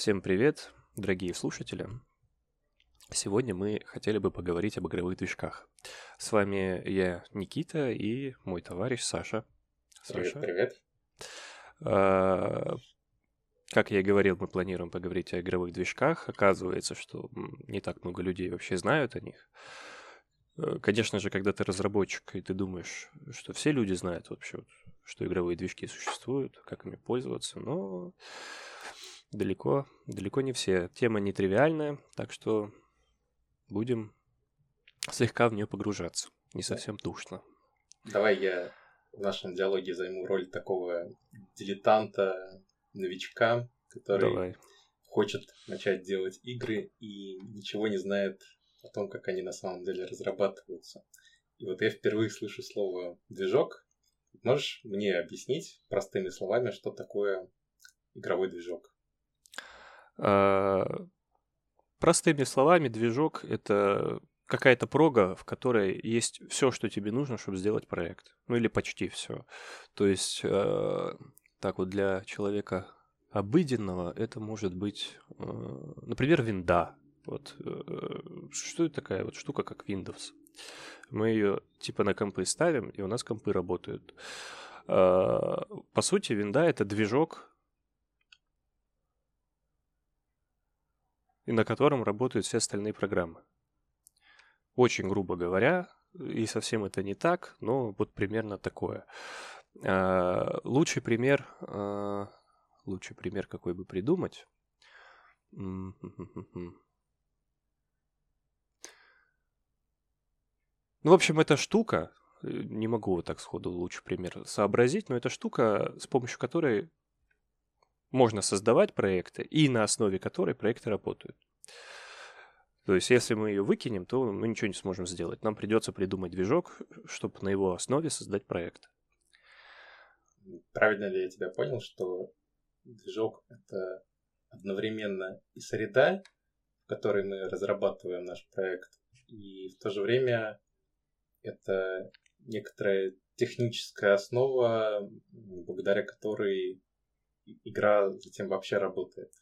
Всем привет, дорогие слушатели. Сегодня мы хотели бы поговорить об игровых движках. С вами я, Никита, и мой товарищ Саша. Привет, Саша. привет. А, как я и говорил, мы планируем поговорить о игровых движках. Оказывается, что не так много людей вообще знают о них. Э, конечно же, когда ты разработчик, и ты думаешь, что все люди знают вообще, что игровые движки существуют, как ими пользоваться, но далеко, далеко не все. Тема нетривиальная, так что будем слегка в нее погружаться. Не совсем душно. Давай я в нашем диалоге займу роль такого дилетанта, новичка, который Давай. хочет начать делать игры и ничего не знает о том, как они на самом деле разрабатываются. И вот я впервые слышу слово «движок». Можешь мне объяснить простыми словами, что такое игровой движок? А, простыми словами, движок — это какая-то прога, в которой есть все, что тебе нужно, чтобы сделать проект. Ну или почти все. То есть, э, так вот, для человека обыденного это может быть, э, например, винда. Вот э, что это такая вот штука, как Windows? Мы ее типа на компы ставим, и у нас компы работают. По сути, винда это движок, и на котором работают все остальные программы. Очень грубо говоря, и совсем это не так, но вот примерно такое. Э, лучший пример лучший пример какой бы придумать. Ну, в общем, эта штука, э, не могу вот так сходу лучший пример сообразить, но это штука, с помощью которой можно создавать проекты и на основе которой проекты работают. То есть, если мы ее выкинем, то мы ничего не сможем сделать. Нам придется придумать движок, чтобы на его основе создать проект. Правильно ли я тебя понял, что движок — это одновременно и среда, в которой мы разрабатываем наш проект, и в то же время это некоторая техническая основа, благодаря которой игра затем вообще работает.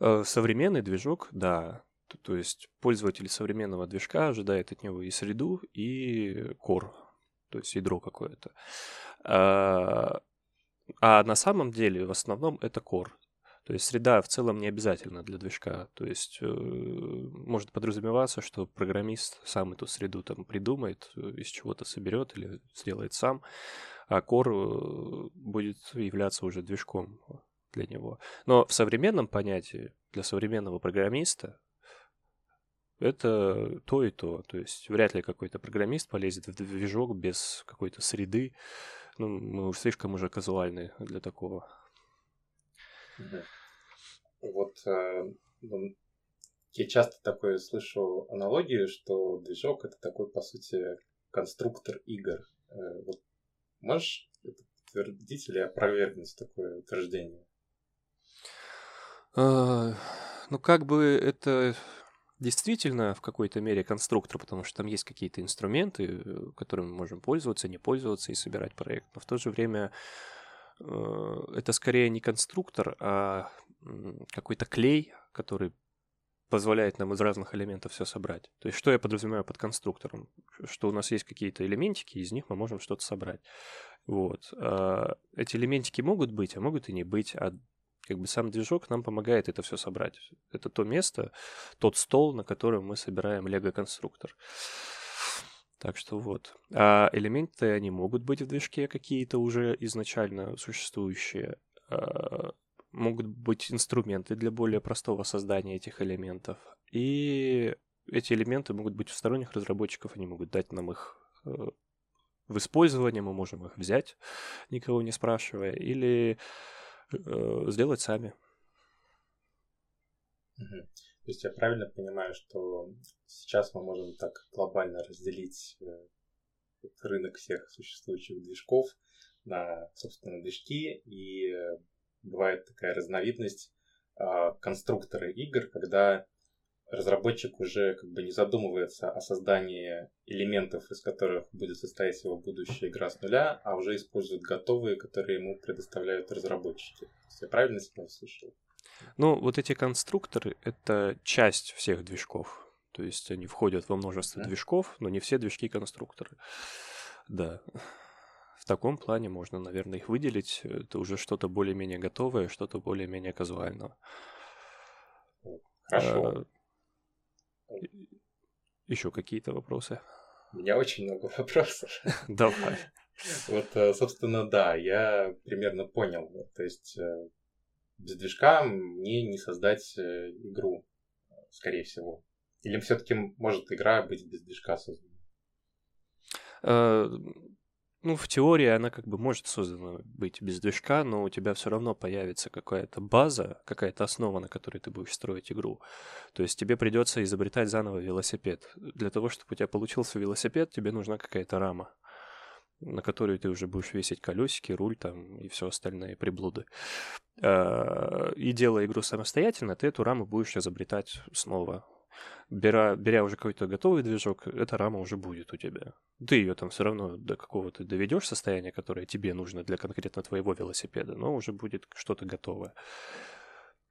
Э, современный движок, да. То есть пользователь современного движка ожидает от него и среду, и core, то есть ядро какое-то. А, а на самом деле в основном это core. То есть среда в целом не обязательно для движка. То есть э, может подразумеваться, что программист сам эту среду там придумает, э, из чего-то соберет или сделает сам, а core э, будет являться уже движком для него. Но в современном понятии для современного программиста это то и то. То есть вряд ли какой-то программист полезет в движок без какой-то среды, ну, мы слишком уже казуальны для такого. Вот э, ну, я часто такое слышу аналогию, что движок это такой, по сути, конструктор игр. Э, вот можешь подтвердить или опровергнуть такое утверждение? А, ну, как бы это действительно в какой-то мере конструктор, потому что там есть какие-то инструменты, э, которыми мы можем пользоваться, не пользоваться и собирать проект. Но в то же время э, это скорее не конструктор, а какой-то клей, который позволяет нам из разных элементов все собрать. То есть что я подразумеваю под конструктором? Что у нас есть какие-то элементики, из них мы можем что-то собрать. Вот. А эти элементики могут быть, а могут и не быть. А как бы сам движок нам помогает это все собрать. Это то место, тот стол, на котором мы собираем лего-конструктор. Так что вот. А элементы, они могут быть в движке какие-то уже изначально существующие. А, могут быть инструменты для более простого создания этих элементов. И эти элементы могут быть у сторонних разработчиков, они могут дать нам их э, в использование, мы можем их взять, никого не спрашивая, или э, сделать сами. То есть я правильно понимаю, что сейчас мы можем так глобально разделить э, рынок всех существующих движков на, собственно, движки, и э, бывает такая разновидность э, конструкторы игр, когда разработчик уже как бы не задумывается о создании элементов, из которых будет состоять его будущая игра с нуля, а уже использует готовые, которые ему предоставляют разработчики. Я правильно себя услышал? Ну, вот эти конструкторы — это часть всех движков. То есть они входят во множество да. движков, но не все движки конструкторы. Да. В таком плане можно, наверное, их выделить. Это уже что-то более-менее готовое, что-то более-менее казуальное. Хорошо. А, еще какие-то вопросы? У меня очень много вопросов. Давай. Вот, э, собственно, да, я примерно понял. То есть э, без движка мне не создать э, игру, скорее всего. Или все-таки может игра быть без движка создана? Ну, в теории она как бы может создана быть без движка, но у тебя все равно появится какая-то база, какая-то основа, на которой ты будешь строить игру. То есть тебе придется изобретать заново велосипед. Для того, чтобы у тебя получился велосипед, тебе нужна какая-то рама на которую ты уже будешь весить колесики, руль там и все остальные приблуды. А, и делая игру самостоятельно, ты эту раму будешь изобретать снова беря, беря уже какой-то готовый движок, эта рама уже будет у тебя. Ты ее там все равно до какого-то доведешь состояния, которое тебе нужно для конкретно твоего велосипеда, но уже будет что-то готовое.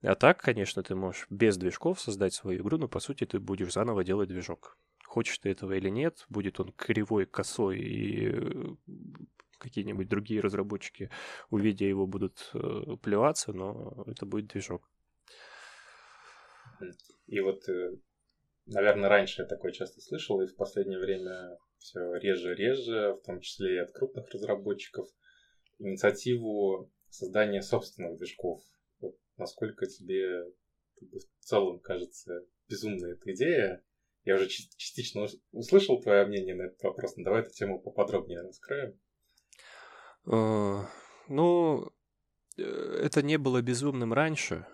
А так, конечно, ты можешь без движков создать свою игру, но по сути ты будешь заново делать движок. Хочешь ты этого или нет, будет он кривой, косой и э, какие-нибудь другие разработчики, увидя его, будут э, плеваться, но это будет движок. И вот э, Наверное, раньше я такое часто слышал, и в последнее время все реже-реже, в том числе и от крупных разработчиков, инициативу создания собственных движков. Вот насколько тебе в целом кажется безумная эта идея? Я уже частично услышал твое мнение на этот вопрос, но давай эту тему поподробнее раскроем. А, ну, э, это не было безумным раньше,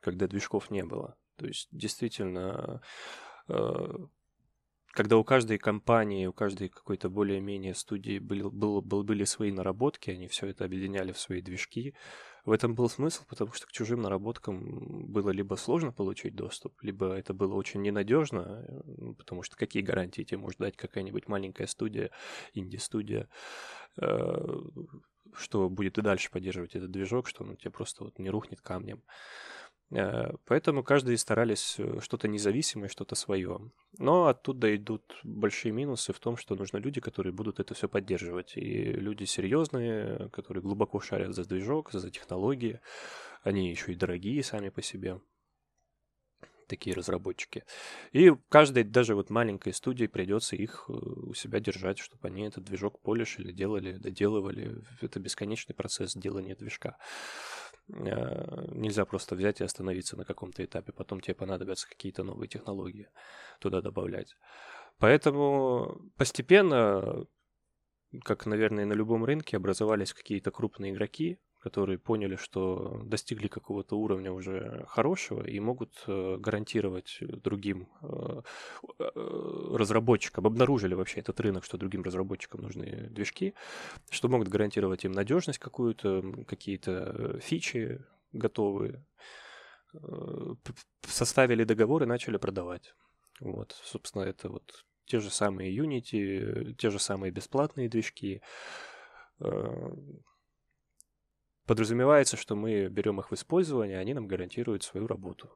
когда движков не было. То есть, действительно, Э, когда у каждой компании, у каждой какой-то более-менее студии был, был, был, были свои наработки, они все это объединяли в свои движки. В этом был смысл, потому что к чужим наработкам было либо сложно получить доступ, либо это было очень ненадежно, ну, потому что какие гарантии тебе может дать какая-нибудь маленькая студия, инди-студия, э, что будет и дальше поддерживать этот движок, что он у тебя просто вот не рухнет камнем. Э, поэтому каждый старались э, что-то независимое, что-то свое. Но оттуда идут большие минусы в том, что нужны люди, которые будут это все поддерживать. И люди серьезные, которые глубоко шарят за движок, за технологии. Они еще и дорогие сами по себе такие разработчики. И каждой, даже вот маленькой студии придется их э, у себя держать, чтобы они этот движок полишили, делали, доделывали. Это бесконечный процесс делания движка. Э, нельзя просто взять и остановиться на каком-то этапе, потом тебе понадобятся какие-то новые технологии туда добавлять. Поэтому постепенно, как, наверное, на любом рынке, образовались какие-то крупные игроки, которые поняли, что достигли какого-то уровня уже хорошего и могут э, гарантировать другим э, э, разработчикам, обнаружили вообще этот рынок, что другим разработчикам нужны движки, что могут гарантировать им надежность какую-то, какие-то фичи готовые, составили договор и начали продавать. Вот, собственно, это вот те же самые Unity, те же самые бесплатные движки, подразумевается, что мы берем их в использование, они нам гарантируют свою работу.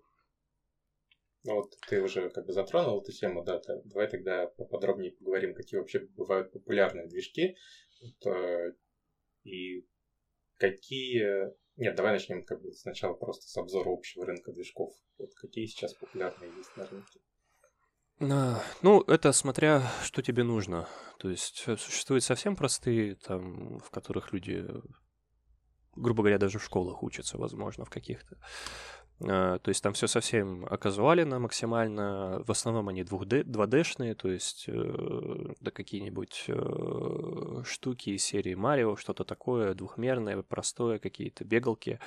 Ну вот ты уже как бы затронул эту тему, да, давай тогда поподробнее поговорим, какие вообще бывают популярные движки, вот, э, и какие... Нет, давай начнем как бы сначала просто с обзора общего рынка движков. Вот какие сейчас популярные есть на рынке? Ну, это смотря, что тебе нужно. То есть э, существуют совсем простые, там, в которых люди грубо говоря, даже в школах учатся, возможно, в каких-то. А, то есть там все совсем оказуалено максимально. В основном они 2D, 2D-шные, то есть э, да какие-нибудь э, штуки из серии Марио, что-то такое, двухмерное, простое, какие-то бегалки.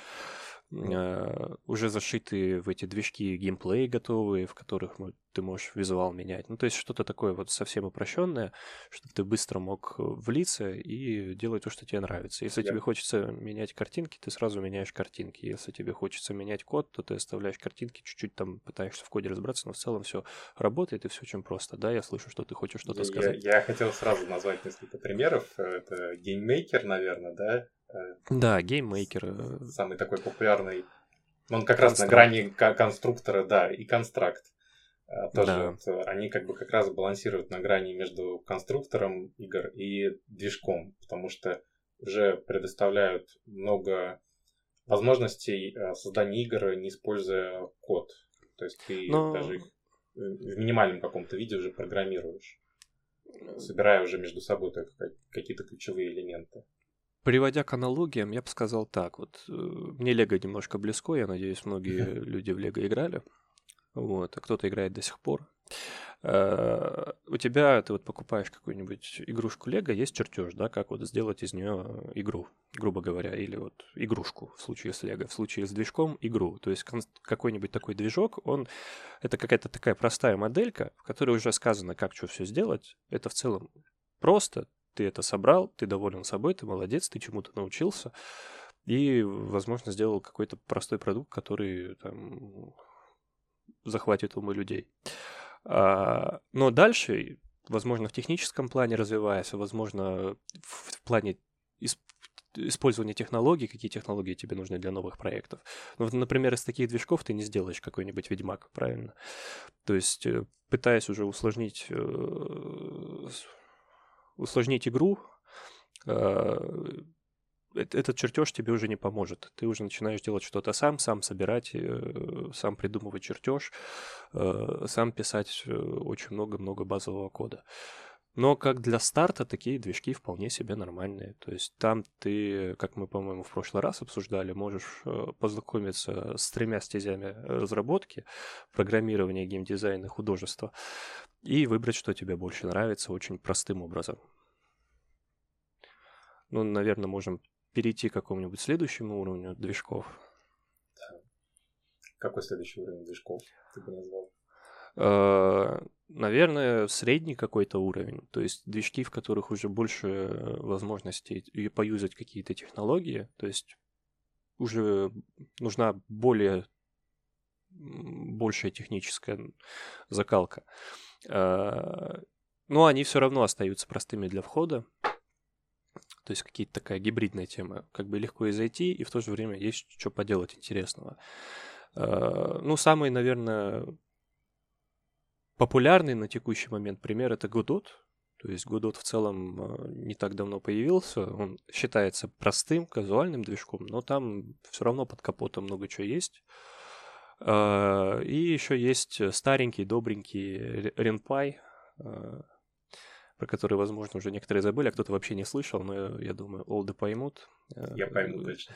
Э, уже зашиты в эти движки геймплей готовые, в которых ты можешь визуал менять. Ну, то есть что-то такое вот совсем упрощенное, чтобы ты быстро мог влиться и делать то, что тебе нравится. Если yeah. тебе хочется менять картинки, ты сразу меняешь картинки. Если тебе хочется менять код, то ты оставляешь картинки, чуть-чуть там пытаешься в коде разбираться, но в целом все работает и все очень просто. Да, я слышу, что ты хочешь что-то сказать. Я, я хотел сразу назвать несколько примеров. Это GameMaker, наверное, да? Да, GameMaker. Самый такой популярный. Он как раз на грани конструктора, да, и Construct. А, тоже да. вот, э, они как бы как раз балансируют на грани между конструктором игр и движком, потому что уже предоставляют много возможностей э, создания игр, не используя код. То есть ты Но... даже их в минимальном каком-то виде уже программируешь, собирая уже между собой какие-то ключевые элементы. Приводя к аналогиям, я бы сказал так. Вот э, мне Лего немножко близко, я надеюсь, многие люди в Лего играли. Вот, а кто-то играет до сих пор. Э, у тебя, ты вот покупаешь какую-нибудь игрушку Лего, есть чертеж, да, как вот сделать из нее игру, грубо говоря, или вот игрушку в случае с Лего, в случае с движком игру. То есть какой-нибудь такой движок, он, это какая-то такая простая моделька, в которой уже сказано, как что все сделать. Это в целом просто, ты это собрал, ты доволен собой, ты молодец, ты чему-то научился, и, возможно, сделал какой-то простой продукт, который там захватит умы людей. А, но дальше, возможно, в техническом плане развиваясь, возможно, в плане использования технологий, какие технологии тебе нужны для новых проектов. Ну, например, из таких движков ты не сделаешь какой-нибудь Ведьмак, правильно? То есть, э, пытаясь уже усложнить, э, усложнить игру, а, этот чертеж тебе уже не поможет. Ты уже начинаешь делать что-то сам, сам собирать, э, сам придумывать чертеж, э, сам писать э, очень много-много базового кода. Но как для старта такие движки вполне себе нормальные. То есть там ты, как мы, по-моему, в прошлый раз обсуждали, можешь познакомиться с тремя стезями разработки, программирования, геймдизайна, художества, и выбрать, что тебе больше нравится, очень простым образом. Ну, наверное, можем перейти к какому-нибудь следующему уровню движков. Да. Какой следующий уровень движков ты бы назвал? Э, наверное, средний какой-то уровень, то есть движки, в которых уже больше возможностей и поюзать какие-то технологии, то есть уже нужна более большая техническая закалка. Э, но они все равно остаются простыми для входа, то есть какие-то такая гибридная тема. Как бы легко и зайти, и в то же время есть что поделать интересного. А, ну, самый, наверное, популярный на текущий момент пример это Godot. То есть Godot в целом а, не так давно появился. Он считается простым, казуальным движком, но там все равно под капотом много чего есть. А, и еще есть старенький, добренький RenPy, про который, возможно, уже некоторые забыли, а кто-то вообще не слышал, но я думаю, олды поймут. Я пойму точно.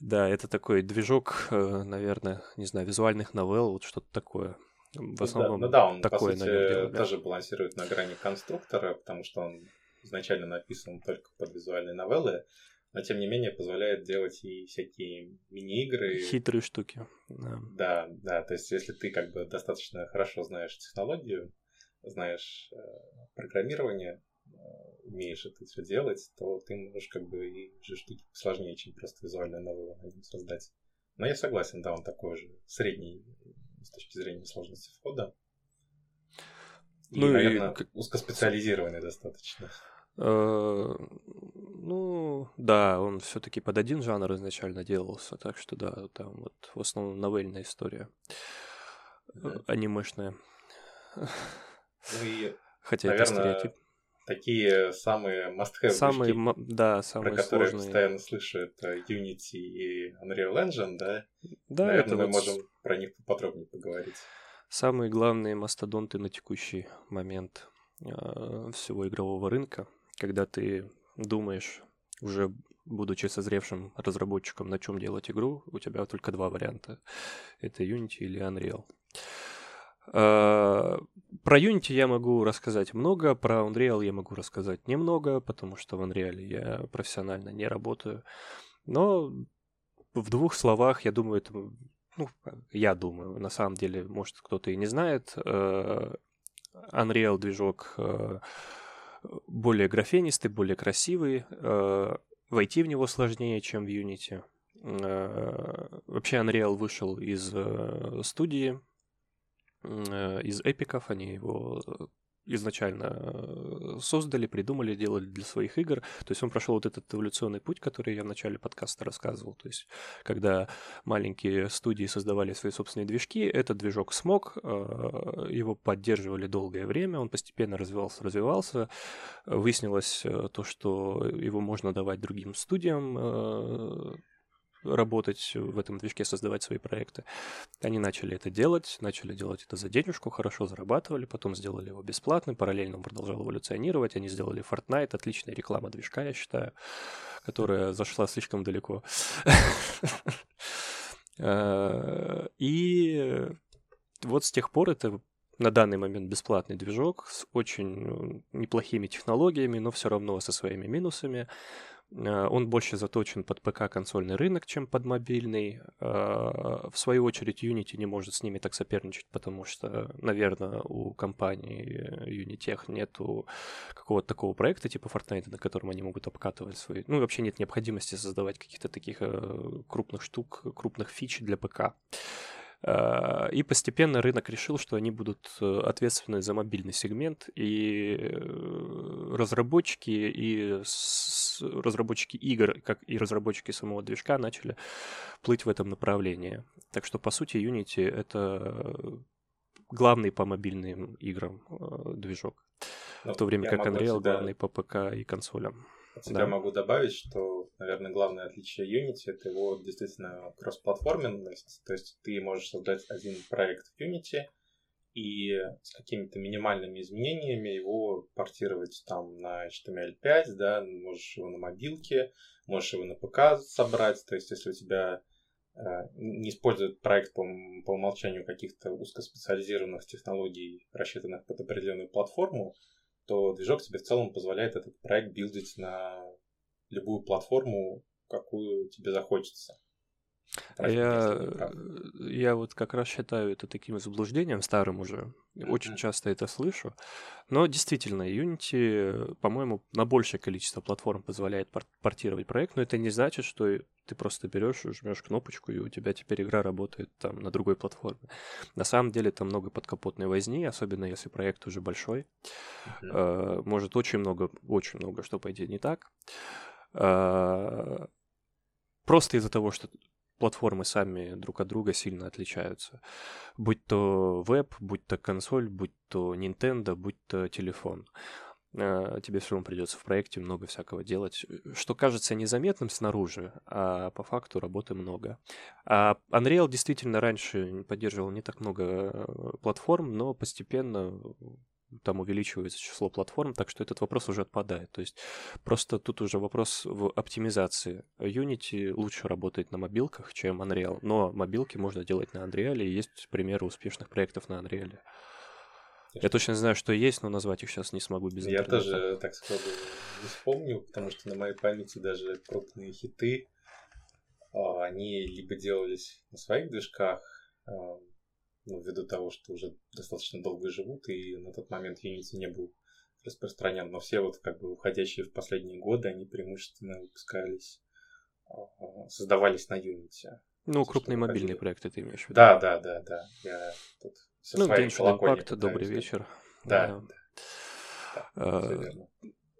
Да, это такой движок, э, наверное, не знаю, визуальных новелл, вот что-то такое. В ну основном, ну, да, ну, да, он, такое, по сути, наверное, тоже балансирует на грани конструктора, потому что он изначально написан только под визуальные новеллы, но тем не менее позволяет делать и всякие мини-игры. Хитрые штуки. Да. да, да, то есть если ты как бы достаточно хорошо знаешь технологию, знаешь э, программирование, э, умеешь это все делать, то ты можешь как бы и же штуки сложнее, чем просто визуальное новое на нем создать. Но я согласен, да, он такой же средний с точки зрения сложности входа. И, ну, наверное, и... узкоспециализированный достаточно. Э, ну, да, он все-таки под один жанр изначально делался, так что да, там вот в основном новельная история, анимешная. Ну и, Хотя наверное, это стереотип. такие самые must-have самые, движки, да, самые про которые сложные. постоянно слышу, это Unity и Unreal Engine, да? Да, Наверное, это мы вот можем про них поподробнее поговорить. Самые главные мастодонты на текущий момент э, всего игрового рынка, когда ты думаешь, уже будучи созревшим разработчиком, на чем делать игру, у тебя только два варианта. Это Unity или Unreal. Э, про Unity я могу рассказать много, про Unreal я могу рассказать немного, потому что в Unreal я профессионально не работаю. Но в двух словах, я думаю, это... Ну, я думаю, на самом деле, может, кто-то и не знает. Э, Unreal движок э, более графенистый, более красивый. Войти в него сложнее, чем в Unity. Вообще Unreal вышел из студии Э, из эпиков, они его изначально э, создали, придумали, делали для своих игр. То есть он прошел вот этот эволюционный путь, который я в начале подкаста рассказывал. То есть когда маленькие студии создавали свои собственные движки, этот движок смог, э, его поддерживали долгое время, он постепенно развивался, развивался. Выяснилось э, то, что его можно давать другим студиям, работать в этом движке, создавать свои проекты. Они начали это делать, начали делать это за денежку, хорошо зарабатывали, потом сделали его бесплатным, параллельно он продолжал эволюционировать, они сделали Fortnite, отличная реклама движка, я считаю, которая зашла слишком далеко. И вот с тех пор это на данный момент бесплатный движок с очень неплохими технологиями, но все равно со своими минусами. Э, он больше заточен под ПК-консольный рынок, чем под мобильный. Э, в свою очередь, Unity не может с ними так соперничать, потому что, наверное, у компании Unitech нету какого-то такого проекта типа Fortnite, на котором они могут обкатывать свои... Ну, вообще нет необходимости создавать каких-то таких э, крупных штук, крупных фич для ПК. И постепенно рынок решил, что они будут э, ответственны за мобильный сегмент, и э, разработчики, и разработчики игр, как и разработчики самого движка начали плыть в этом направлении. Так что, по сути, Unity — это главный по мобильным играм э, движок, ну, в то время как Unreal тебя... главный по ПК и консолям. От себя да. могу добавить, что, наверное, главное отличие Unity это его действительно кроссплатформенность. То есть ты можешь создать один проект в Unity и с какими-то минимальными изменениями его портировать там на HTML5, да, можешь его на мобилке, можешь его на ПК собрать. То есть если у тебя э, не использует проект по, по умолчанию каких-то узкоспециализированных технологий, рассчитанных под определенную платформу, то движок тебе в целом позволяет этот проект билдить на любую платформу, какую тебе захочется. Я, я вот как раз считаю это таким заблуждением старым уже. Очень mm-hmm. часто это слышу. Но действительно, Unity, по-моему, на большее количество платформ позволяет портировать проект, но это не значит, что ты просто берешь, жмешь кнопочку, и у тебя теперь игра работает там на другой платформе. На самом деле там много подкапотной возни, особенно если проект уже большой. Mm-hmm. Может очень много, очень много что пойти не так. А, просто из-за того, что платформы сами друг от друга сильно отличаются. Будь то веб, будь то консоль, будь то Nintendo, будь то телефон. А, тебе все равно придется в проекте много всякого делать, что кажется незаметным снаружи, а по факту работы много. А Unreal действительно раньше поддерживал не так много э, платформ, но постепенно там увеличивается число платформ, так что этот вопрос уже отпадает. То есть просто тут уже вопрос в оптимизации. Unity лучше работает на мобилках, чем Unreal, но мобилки можно делать на Unreal, и есть примеры успешных проектов на Unreal. Я точно знаю, что есть, но назвать их сейчас не смогу без Я тоже, так сходу, не вспомню, потому что на моей памяти даже крупные хиты, а, они либо делались на своих движках, а, ну, ввиду того, что уже достаточно долго живут, и на тот момент Unity не был распространен. Но все вот как бы уходящие в последние годы, они преимущественно выпускались, а, создавались на Unity. Ну, крупные мобильные проекты ты имеешь в виду? Да, да, да, да. Я тут со ну, Genshin Impact, добрый вечер. Да. Да, а,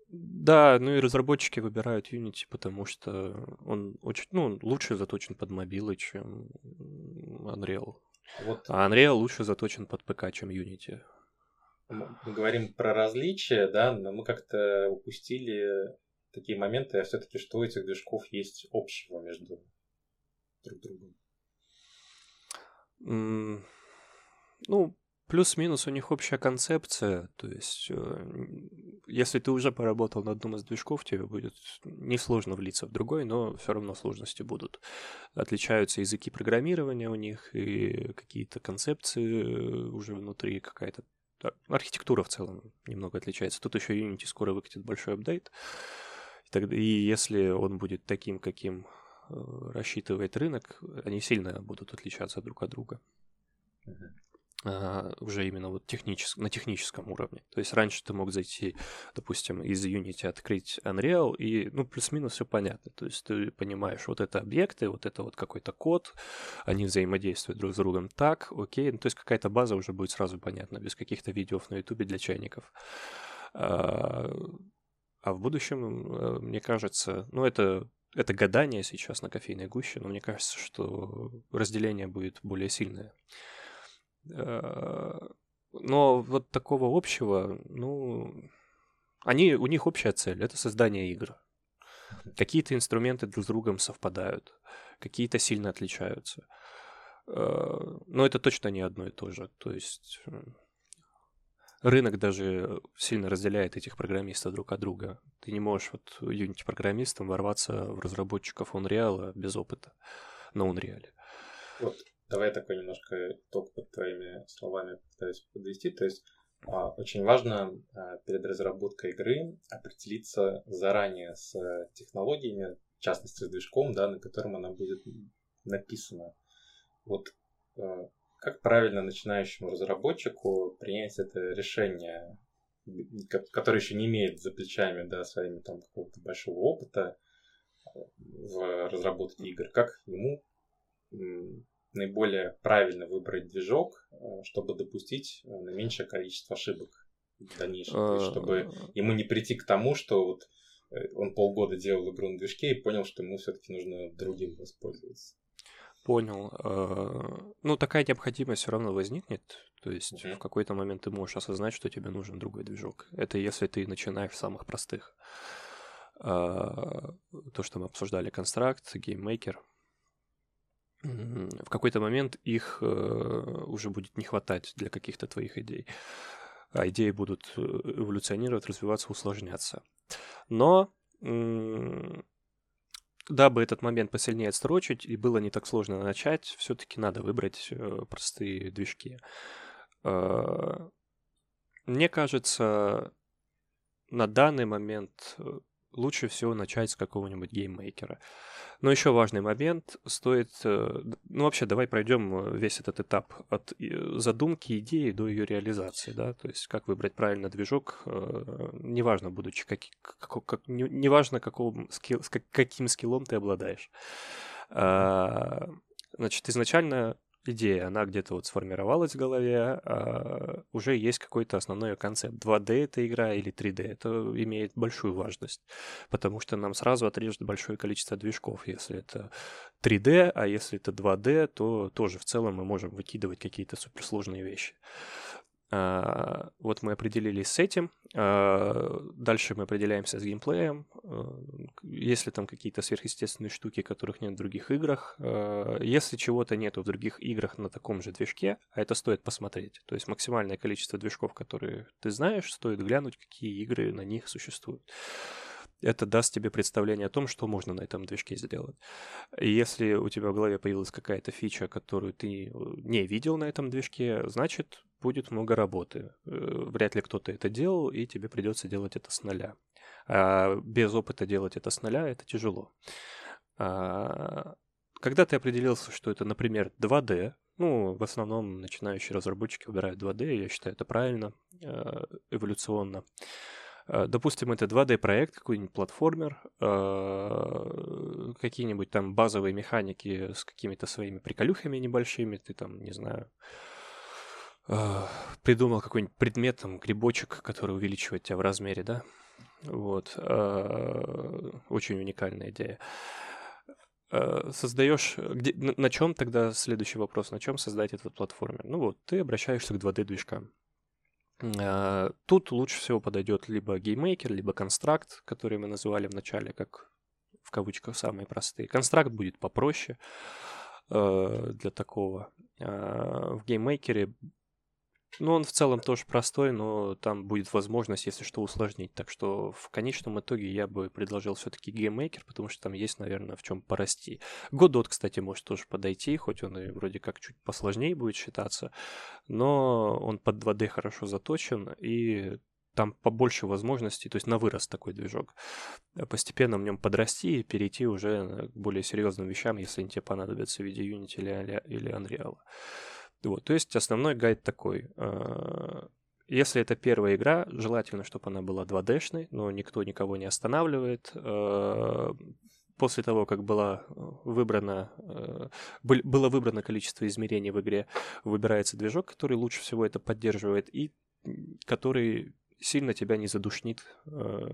да, ну и разработчики выбирают Unity, потому что он очень, ну, лучше заточен под мобилы, чем Unreal. Вот. А Unreal лучше заточен под ПК, чем Unity. Мы говорим про различия, да, но мы как-то упустили такие моменты, а все-таки что у этих движков есть общего между друг другом? Mm, ну, плюс-минус у них общая концепция, то есть э, если ты уже поработал на одном из движков, тебе будет несложно влиться в другой, но все равно сложности будут. Отличаются языки программирования у них и какие-то концепции уже внутри, какая-то архитектура в целом немного отличается. Тут еще Unity скоро выкатит большой апдейт. И если он будет таким, каким э, рассчитывает рынок, они сильно будут отличаться друг от друга. А, уже именно вот техничес... на техническом уровне. То есть раньше ты мог зайти, допустим, из Unity открыть Unreal, и, ну, плюс-минус все понятно. То есть ты понимаешь, вот это объекты, вот это вот какой-то код, они взаимодействуют друг с другом так, окей. Ну, то есть какая-то база уже будет сразу понятна, без каких-то видео на YouTube для чайников. А, а в будущем, э, мне кажется, ну, это это гадание сейчас на кофейной гуще, но мне кажется, что разделение будет более сильное. Э, но вот такого общего, ну, они, у них общая цель — это создание игр. Какие-то инструменты друг с другом совпадают, какие-то сильно отличаются. Э, но это точно не одно и то же. То есть рынок даже сильно разделяет этих программистов друг от друга. Ты не можешь вот Unity-программистам ворваться в разработчиков Unreal без опыта на Unreal. Вот Давай такой немножко итог под твоими словами пытаюсь подвести. То есть а, очень важно а, перед разработкой игры определиться заранее с технологиями, в частности с движком, да, на котором она будет написана. Вот а, как правильно начинающему разработчику принять это решение, который еще не имеет за плечами да, своими там какого-то большого опыта в разработке игр, как ему наиболее правильно выбрать движок, э, чтобы допустить э, наименьшее количество ошибок в дальнейшем. Есть, чтобы а. ему не прийти к тому, что вот э, он полгода делал игру на движке и понял, что ему все-таки нужно другим воспользоваться. Понял. Ну, такая необходимость все равно возникнет. То есть uh-huh. в какой-то момент ты можешь осознать, что тебе нужен другой движок. Это если ты начинаешь с самых простых. То, что мы обсуждали, Construct, GameMaker — в какой-то момент их э, уже будет не хватать для каких-то твоих идей. А идеи будут э, эволюционировать, развиваться, усложняться. Но дабы этот момент посильнее отстрочить и было не так сложно начать, все-таки надо выбрать э, простые движки. Мне кажется, на данный момент лучше всего начать с какого-нибудь GameMaker а. Но еще важный момент, стоит... Э, ну, вообще, давай пройдем э, весь этот этап от э, задумки идеи до ее реализации, да, то есть как выбрать правильно движок, неважно, будучи как, как, как неважно, какого, скилл, с каким скиллом ты обладаешь. А, значит, изначально идея, она где-то вот сформировалась в голове, а уже есть какой-то основной концепт. 2D это игра или 3D, это имеет большую важность, потому что нам сразу отрежет большое количество движков. Если это 3D, а если это 2D, то тоже в целом мы можем выкидывать какие-то суперсложные вещи. А, вот мы определились с этим. А, дальше мы определяемся с геймплеем. А, если там какие-то сверхъестественные штуки, которых нет в других играх. Если чего-то нету в других играх на таком же движке, а это стоит посмотреть. То есть максимальное количество движков, которые ты знаешь, стоит глянуть, какие игры на них существуют это даст тебе представление о том, что можно на этом движке сделать. И если у тебя в голове появилась какая-то фича, которую ты не видел на этом движке, значит, будет много работы. Э, вряд ли кто-то это делал, и тебе придется делать это с нуля. А без опыта делать это с нуля это тяжело. А когда ты определился, что это, например, 2D, ну, в основном начинающие разработчики выбирают 2D, я считаю, это правильно, э, эволюционно. Э, допустим, это 2D-проект, какой-нибудь платформер, какие-нибудь там базовые механики с какими-то своими приколюхами небольшими, ты там, не знаю, придумал какой-нибудь предмет, там, грибочек, который увеличивает тебя в размере, да? Вот. Очень уникальная идея. Создаешь... Где, на, на чем тогда следующий вопрос? На чем создать этот платформер? Ну вот, ты обращаешься к 2D-движкам. Тут лучше всего подойдет либо GameMaker, либо Construct, который мы называли в начале как в кавычках самые простые. Construct будет попроще для такого. В GameMaker е ну, он в целом тоже простой, но там будет возможность, если что, усложнить. Так что в конечном итоге я бы предложил все-таки GameMaker, потому что там есть, наверное, в чем порасти. Godot, кстати, может тоже подойти, хоть он и вроде как чуть посложнее будет считаться, но он под 2D хорошо заточен, и там побольше возможностей, то есть на вырос такой движок. Постепенно в нем подрасти и перейти уже к более серьезным вещам, если они тебе понадобятся в виде Unity или, или Unreal. Вот, то есть основной гайд такой. А, если это первая игра, желательно, чтобы она была 2D-шной, но никто никого не останавливает. А, после того, как была выбрана, было выбрано количество измерений в игре, выбирается движок, который лучше всего это поддерживает и который сильно тебя не задушнит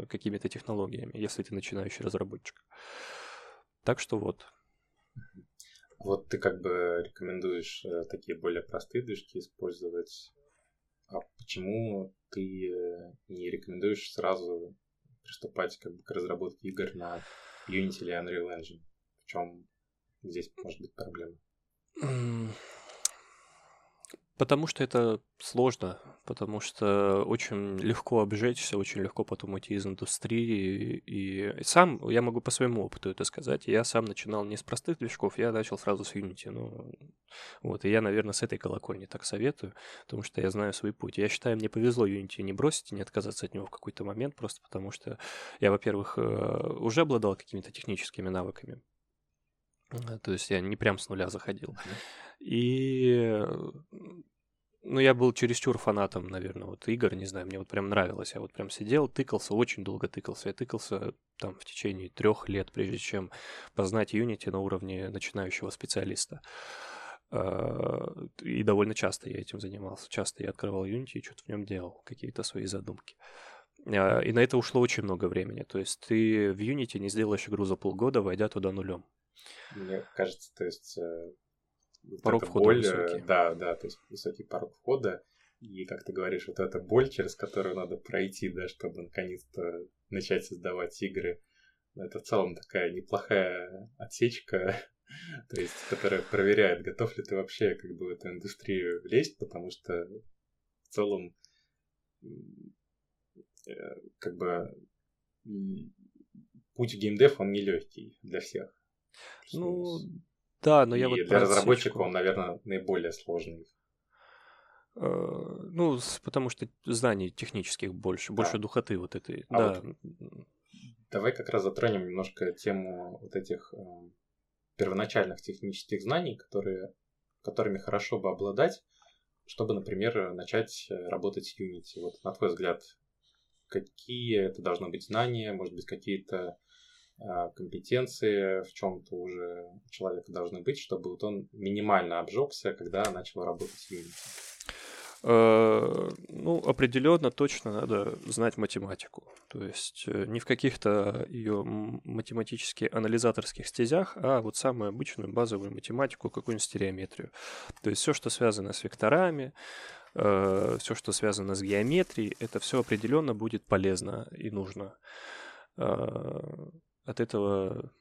какими-то технологиями, если ты начинающий разработчик. Так что вот. Вот ты как бы рекомендуешь э, такие более простые движки использовать. А почему ты э, не рекомендуешь сразу приступать как бы к разработке игр на Unity или Unreal Engine? В чем здесь может быть проблема? Потому что это сложно, потому что очень легко обжечься, очень легко потом уйти из индустрии. И сам, я могу по своему опыту это сказать, я сам начинал не с простых движков, я начал сразу с Unity. Ну, вот, и я, наверное, с этой колокольни так советую, потому что я знаю свой путь. Я считаю, мне повезло Unity не бросить и не отказаться от него в какой-то момент, просто потому что я, во-первых, э, уже обладал какими-то техническими навыками, то есть я не прям с нуля заходил. И ну, я был чересчур фанатом, наверное, вот игр, не знаю, мне вот прям нравилось. Я вот прям сидел, тыкался, очень долго тыкался. Я тыкался там в течение трех лет, прежде чем познать Unity на уровне начинающего специалиста. А, и довольно часто я этим занимался. Часто я открывал Unity и что-то в нем делал, какие-то свои задумки. А, и на это ушло очень много времени. То есть ты в Unity не сделаешь игру за полгода, войдя туда нулем. Мне кажется, то есть э, порог вот входа боль, э, высокий. Да, да, то есть высокий порог входа. И, как ты говоришь, вот эта боль, через которую надо пройти, да, чтобы наконец-то начать создавать игры, это в целом такая неплохая отсечка, то есть, которая проверяет, готов ли ты вообще как бы в эту индустрию лезть, потому что в целом э, как бы путь в геймдев, он нелегкий для всех. Ну, да, но и я вот для разработчика он, наверное, наиболее сложный. Э, ну, потому что знаний технических больше, да. больше духоты вот этой. А да. Вот давай как раз затронем немножко тему вот этих э, первоначальных технических знаний, которые, которыми хорошо бы обладать, чтобы, например, начать э, работать с Unity. Вот на твой взгляд, какие это должны быть знания, может быть, какие-то компетенции в чем-то уже у человека должны быть, чтобы вот он минимально обжегся, когда начал работать с Unity? Э, ну, определенно точно надо знать математику. То есть э, не в каких-то ее математически анализаторских стезях, а вот самую обычную базовую математику, какую-нибудь стереометрию. То есть все, что связано с векторами, э, все, что связано с геометрией, это все определенно будет полезно и нужно от этого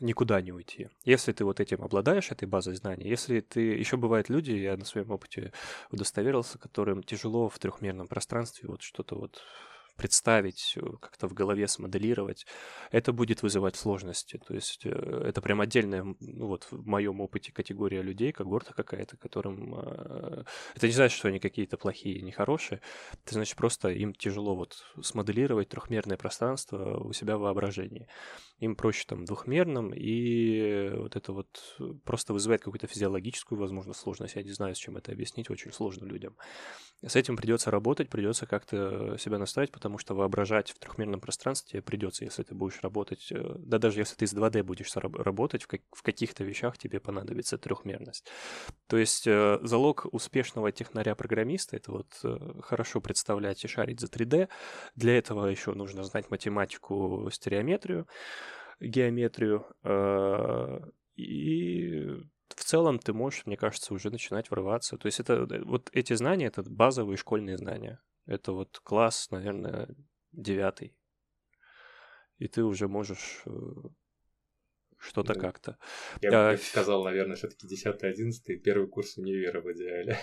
никуда не уйти. Если ты вот этим обладаешь, этой базой знаний, если ты... Еще бывают люди, я на своем опыте удостоверился, которым тяжело в трехмерном пространстве вот что-то вот представить, э, как-то в голове смоделировать, это будет вызывать сложности. То есть э, это прям отдельная, ну вот в моем опыте категория людей, когорта какая-то, которым... Э, это не значит, что они какие-то плохие, нехорошие. Это значит просто им тяжело вот смоделировать трехмерное пространство у себя в воображении. Им проще там двухмерным, и вот это вот просто вызывает какую-то физиологическую, возможно, сложность. Я не знаю, с чем это объяснить, очень сложно людям. С этим придется работать, придется как-то себя наставить, потому потому что воображать в трехмерном пространстве придется, если ты будешь работать, э, да даже если ты с 2D будешь работать, в, как, в каких-то вещах тебе понадобится трехмерность. То есть э, залог успешного технаря-программиста это вот э, хорошо представлять и шарить за 3D. Для этого еще нужно знать математику, стереометрию, геометрию и в целом ты можешь, мне кажется, уже начинать врываться. То есть это вот эти знания, это базовые школьные знания. Это вот класс, наверное, девятый. И ты уже можешь э, что-то да. как-то. Я а, бы сказал, наверное, все-таки 10-11 первый курс универа в идеале.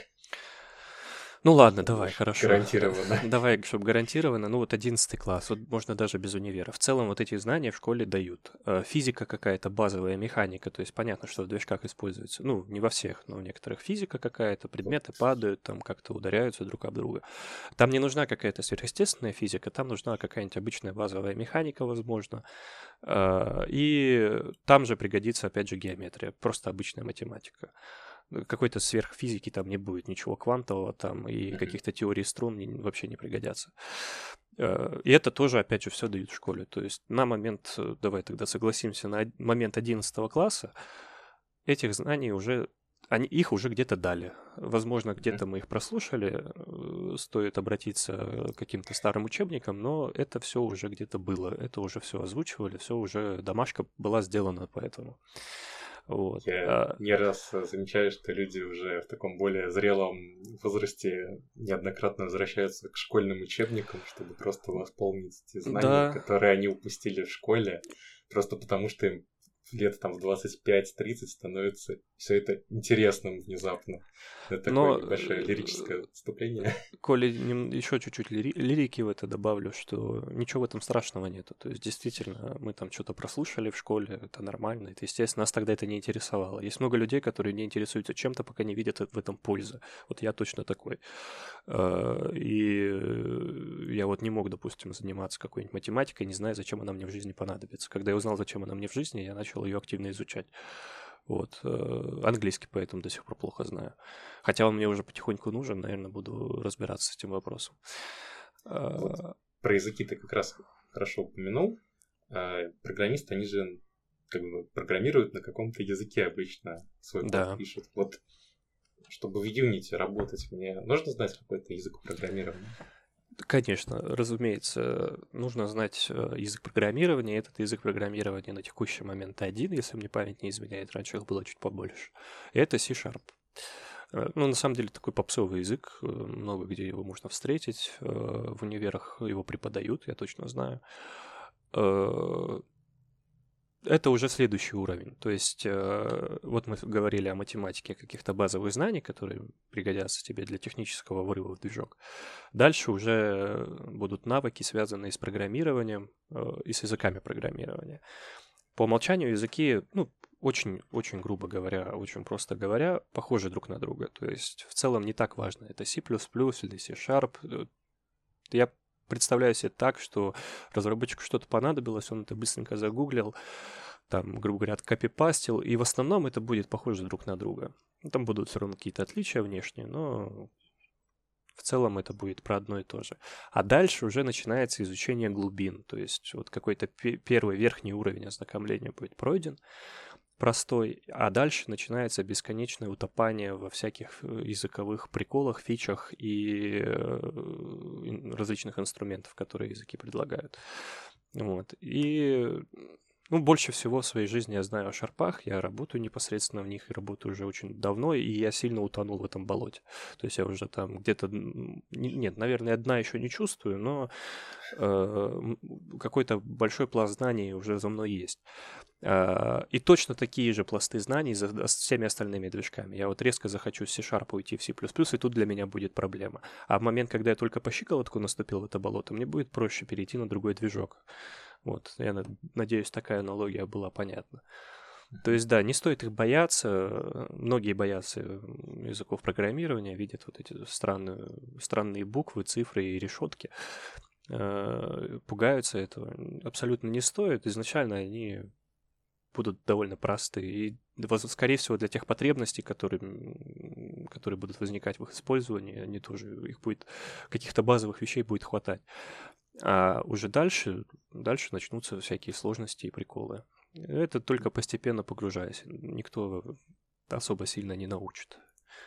Ну ладно, давай, хорошо. Гарантированно. Давай, чтобы гарантированно. Ну вот 11 класс, вот можно даже без универа. В целом вот эти знания в школе дают. Э, физика какая-то, базовая механика, то есть понятно, что в движках используется. Ну, не во всех, но у некоторых физика какая-то, предметы падают, там как-то ударяются друг об друга. Там не нужна какая-то сверхъестественная физика, там нужна какая-нибудь обычная базовая механика, возможно. Э, и там же пригодится, опять же, геометрия, просто обычная математика. Какой-то сверхфизики там не будет, ничего квантового там и mm-hmm. каких-то теорий струн не, вообще не пригодятся. Э, и это тоже, опять же, все дают в школе. То есть на момент, э, давай тогда согласимся, на момент 11 класса этих знаний уже они, их уже где-то дали. Возможно, где-то мы их прослушали, э, стоит обратиться к каким-то старым учебникам, но это все уже где-то было, это уже все озвучивали, все уже домашка была сделана поэтому. Вот. Я а... не раз замечаю, что люди уже в таком более зрелом возрасте неоднократно возвращаются к школьным учебникам, чтобы просто восполнить те знания, да. которые они упустили в школе, просто потому что им лет там в 25-30 становится все это интересным внезапно. Это такое Но, небольшое э, лирическое вступление. Коли еще чуть-чуть лири- лирики в это добавлю, что ничего в этом страшного нету. То есть, действительно, мы там что-то прослушали в школе, это нормально. Это, естественно, нас тогда это не интересовало. Есть много людей, которые не интересуются чем-то, пока не видят в этом пользы. Вот я точно такой. А, и я вот не мог, допустим, заниматься какой-нибудь математикой, не зная, зачем она мне в жизни понадобится. Когда я узнал, зачем она мне в жизни, я начал ее активно изучать. Вот. Э, английский поэтому до сих пор плохо знаю. Хотя он мне уже потихоньку нужен, наверное, буду разбираться с этим вопросом. Вот. А, про языки ты как раз хорошо упомянул. А, программисты, они же как бы программируют на каком-то языке обычно свой код да. пишут. Вот чтобы в Unity работать, мне нужно знать какой-то язык программирования? Конечно, разумеется, нужно знать э, язык программирования. Этот язык программирования на текущий момент один, если мне память не изменяет. Раньше их было чуть побольше. Это C-Sharp. Э, ну, на самом деле, такой попсовый язык. Э, много где его можно встретить. В универах его преподают, я точно знаю это уже следующий уровень. То есть, э, вот мы говорили о математике, каких-то базовых знаний, которые пригодятся тебе для технического врыва в движок. Дальше уже будут навыки, связанные с программированием э, и с языками программирования. По умолчанию языки, ну, очень-очень грубо говоря, очень просто говоря, похожи друг на друга. То есть в целом не так важно, это C++ или C-Sharp. Я представляю себе так, что разработчику что-то понадобилось, он это быстренько загуглил, там, грубо говоря, копипастил, и в основном это будет похоже друг на друга. Ну, там будут все равно какие-то отличия внешние, но в целом это будет про одно и то же. А дальше уже начинается изучение глубин, то есть вот какой-то первый верхний уровень ознакомления будет пройден, простой, а дальше начинается бесконечное утопание во всяких э, языковых приколах, фичах и э, различных инструментов, которые языки предлагают. Вот. И ну, больше всего в своей жизни я знаю о шарпах, я работаю непосредственно в них и работаю уже очень давно, и я сильно утонул в этом болоте. То есть я уже там где-то... Нет, наверное, одна еще не чувствую, но э, какой-то большой пласт знаний уже за мной есть. Э, и точно такие же пласты знаний за всеми остальными движками. Я вот резко захочу с C-Sharp уйти в C++, и тут для меня будет проблема. А в момент, когда я только по щиколотку наступил в это болото, мне будет проще перейти на другой движок. Вот, я надеюсь, такая аналогия была понятна. То есть, да, не стоит их бояться. Многие боятся языков программирования, видят вот эти странные, странные буквы, цифры и решетки. Э, пугаются этого. Абсолютно не стоит. Изначально они будут довольно простые. И, скорее всего, для тех потребностей, которые, которые будут возникать в их использовании, они тоже, их будет, каких-то базовых вещей будет хватать. А уже дальше, дальше начнутся всякие сложности и приколы. Это только постепенно погружаясь. Никто особо сильно не научит.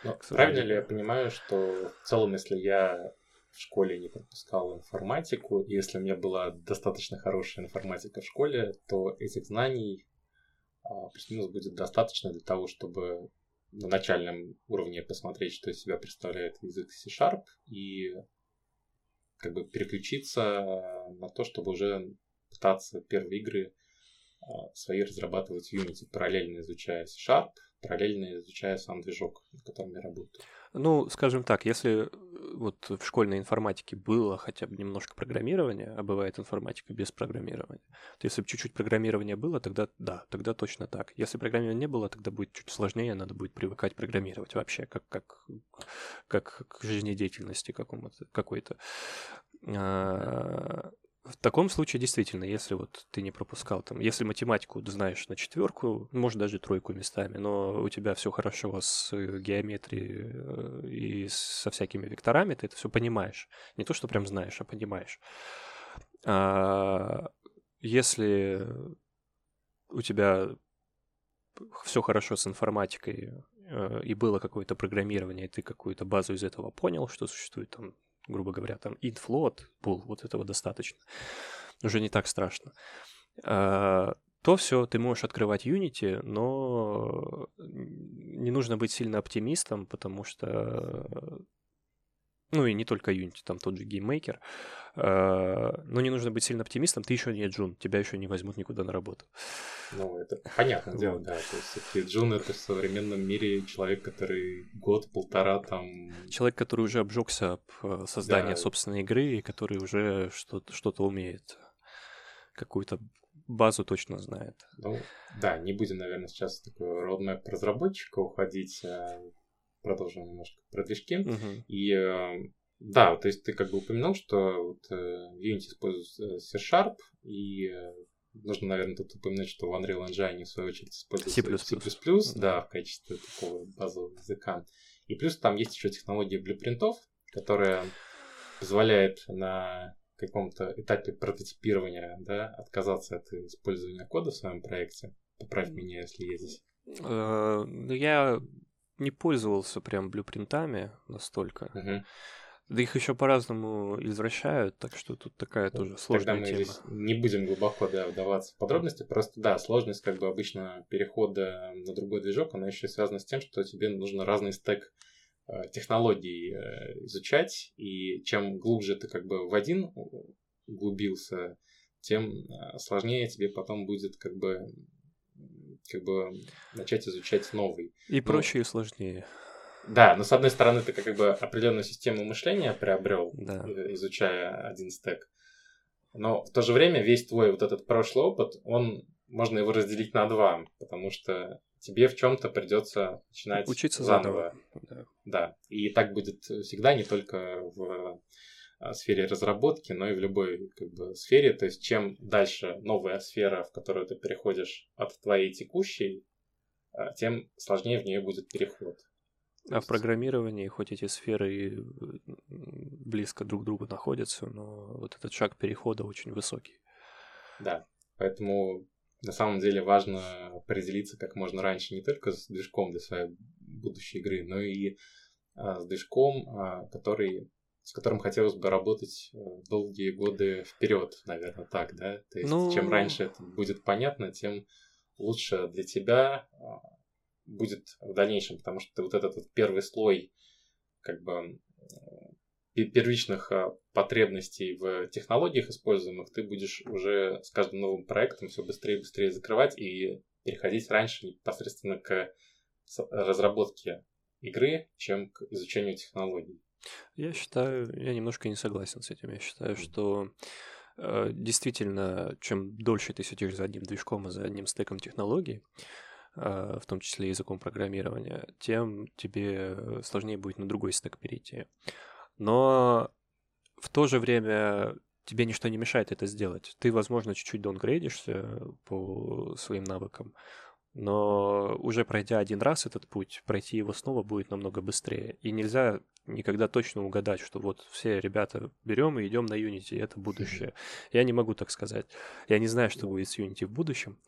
Но правильно ли я понимаю, что в целом, если я в школе не пропускал информатику, и если у меня была достаточно хорошая информатика в школе, то этих знаний а, плюс-минус будет достаточно для того, чтобы на начальном уровне посмотреть, что из себя представляет язык C-Sharp, и как бы переключиться на то, чтобы уже пытаться первые игры а, свои разрабатывать в Unity, параллельно изучая C-Sharp, параллельно изучая сам движок, на котором я работаю. Ну, скажем так, если э, вот в школьной информатике было хотя бы немножко программирования, а бывает информатика без программирования, то если бы чуть-чуть программирования было, тогда да, тогда точно так. Если программирования не было, тогда будет чуть сложнее, надо будет привыкать программировать вообще, как, как, как к жизнедеятельности какому-то, какой-то. А, В таком случае действительно, если вот ты не пропускал там, если математику знаешь на четверку, может даже тройку местами, но у тебя все хорошо с геометрией э, и со всякими векторами, ты это все понимаешь. Не то, что прям знаешь, а понимаешь. А если у тебя все хорошо с информатикой э, и было какое-то программирование, и ты какую-то базу из этого понял, что существует там грубо говоря, там int float был, вот этого достаточно. Уже не так страшно. А, то все, ты можешь открывать Unity, но не нужно быть сильно оптимистом, потому что ну и не только Unity, там тот же GameMaker. А, но не нужно быть сильно оптимистом, ты еще не Джун, тебя еще не возьмут никуда на работу. Ну, это понятное дело, да. То есть Джун это в современном мире человек, который год-полтора там... Человек, который уже обжегся об э, создании да. собственной игры и который уже что-то, что-то умеет. Какую-то базу точно знает. Ну, да, не будем, наверное, сейчас такой родмэп разработчика уходить. А продолжим немножко про движки. Uh-huh. И э, да, то есть ты как бы упомянул, что вот, э, в Unity используют C-Sharp, и э, нужно, наверное, тут упомянуть, что в Unreal Engine, в свою очередь, используется C++, C++, да, в качестве такого базового языка. И плюс там есть еще технология блюпринтов, которая позволяет на каком-то этапе прототипирования да, отказаться от использования кода в своем проекте. Поправь меня, если я здесь. Ну, я не пользовался прям блюпринтами настолько. Угу. Да их еще по-разному извращают, так что тут такая ну, тоже сложная Тогда мы тема. Здесь не будем глубоко да, вдаваться в подробности, просто да, сложность как бы обычно перехода на другой движок, она еще связана с тем, что тебе нужно разный стек э, технологий э, изучать, и чем глубже ты как бы в один углубился, тем э, сложнее тебе потом будет как бы как бы начать изучать новый. И ну, проще, и сложнее. Да, но с одной стороны ты как бы определенную систему мышления приобрел, да. Э, изучая один стек. Но в то же время весь твой вот этот прошлый опыт, он можно его разделить на два, потому что тебе в чем-то придется начинать учиться заново. заново. Да. да. И так будет всегда, не только в сфере разработки, но и в любой как бы, сфере. То есть чем дальше новая сфера, в которую ты переходишь от твоей текущей, а, тем сложнее в нее будет переход. А в программировании, хоть эти сферы и близко друг к другу находятся, но вот этот шаг перехода очень высокий. Да, поэтому на самом деле важно определиться как можно раньше не только с движком для своей будущей игры, но и с движком, который с которым хотелось бы работать э, долгие годы вперед, наверное, так, да? То есть, ну... чем раньше это будет понятно, тем лучше для тебя а, будет в дальнейшем, потому что ты вот этот вот первый слой как бы первичных а, потребностей в технологиях используемых ты будешь уже с каждым новым проектом все быстрее и быстрее закрывать и переходить раньше непосредственно к разработке игры, чем к изучению технологий. Я считаю, я немножко не согласен с этим. Я считаю, что э, действительно, чем дольше ты сидишь за одним движком и за одним стеком технологий, э, в том числе языком программирования, тем тебе сложнее будет на другой стек перейти. Но в то же время тебе ничто не мешает это сделать. Ты, возможно, чуть-чуть даунгрейдишься по своим навыкам, но уже пройдя один раз этот путь, пройти его снова будет намного быстрее. И нельзя никогда точно угадать, что вот все ребята берем и идем на Unity, это будущее. Я не могу так сказать. Я не знаю, что будет с Unity в будущем.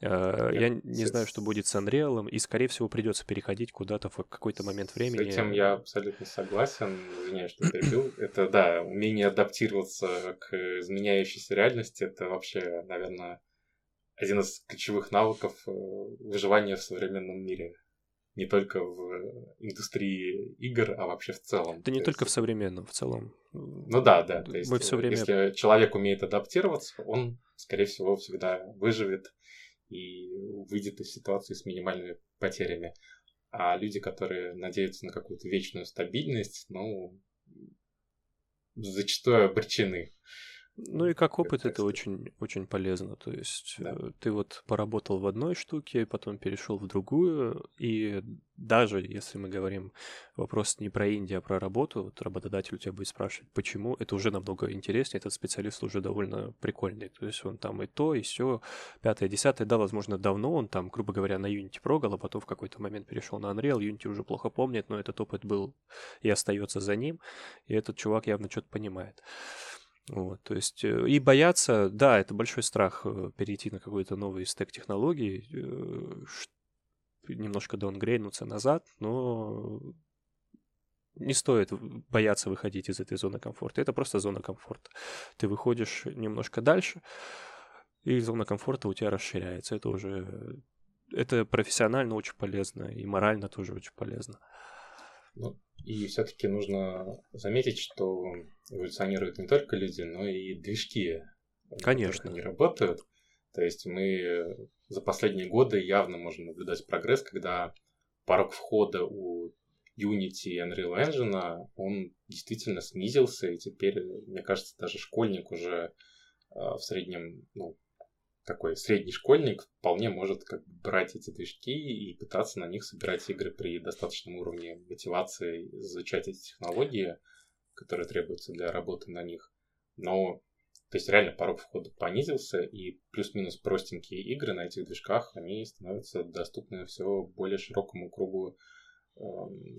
Э, я не знаю, что будет с Unreal, и, скорее всего, придется переходить куда-то в какой-то момент времени. С этим я абсолютно согласен. Извиняюсь, что перебил. Это, да, умение адаптироваться к изменяющейся реальности, это вообще, наверное, один из ключевых навыков э, выживания в современном мире. Не только в индустрии игр, а вообще в целом. Да не только есть... в современном, в целом. Ну да, да. То есть, Мы все время... Если человек умеет адаптироваться, он, скорее всего, всегда выживет и выйдет из ситуации с минимальными потерями. А люди, которые надеются на какую-то вечную стабильность, ну, зачастую обречены. Ну и как опыт это очень, очень полезно. То есть да. Э, ты вот поработал в одной штуке, потом перешел в другую, и даже если мы говорим вопрос не про Индию, а про работу, вот работодатель у тебя будет спрашивать, почему, это уже намного интереснее, этот специалист уже довольно прикольный. То есть он там и то, и все, пятое, десятое, да, возможно, давно он там, грубо говоря, на Unity прогал, а потом в какой-то момент перешел на Unreal, Unity уже плохо помнит, но этот опыт был и остается за ним, и этот чувак явно что-то понимает. Вот, то есть, э, и бояться, да, это большой страх э, перейти на какой-то новый стек технологий, э, немножко даунгрейнуться назад, но не стоит бояться выходить из этой зоны комфорта. Это просто зона комфорта. Ты выходишь немножко дальше, и зона комфорта у тебя расширяется. Это уже... Это профессионально очень полезно, и морально тоже очень полезно. Ну, и все-таки нужно заметить, что эволюционируют не только люди, но и движки. Конечно. Они работают. То есть мы за последние годы явно можем наблюдать прогресс, когда порог входа у Unity и Unreal Engine, он действительно снизился, и теперь, мне кажется, даже школьник уже а, в среднем, ну, такой средний школьник вполне может как бы брать эти движки и пытаться на них собирать игры при достаточном уровне мотивации, изучать эти технологии, которые требуются для работы на них. Но, то есть реально порог входа понизился, и плюс-минус простенькие игры на этих движках, они становятся доступны все более широкому кругу э,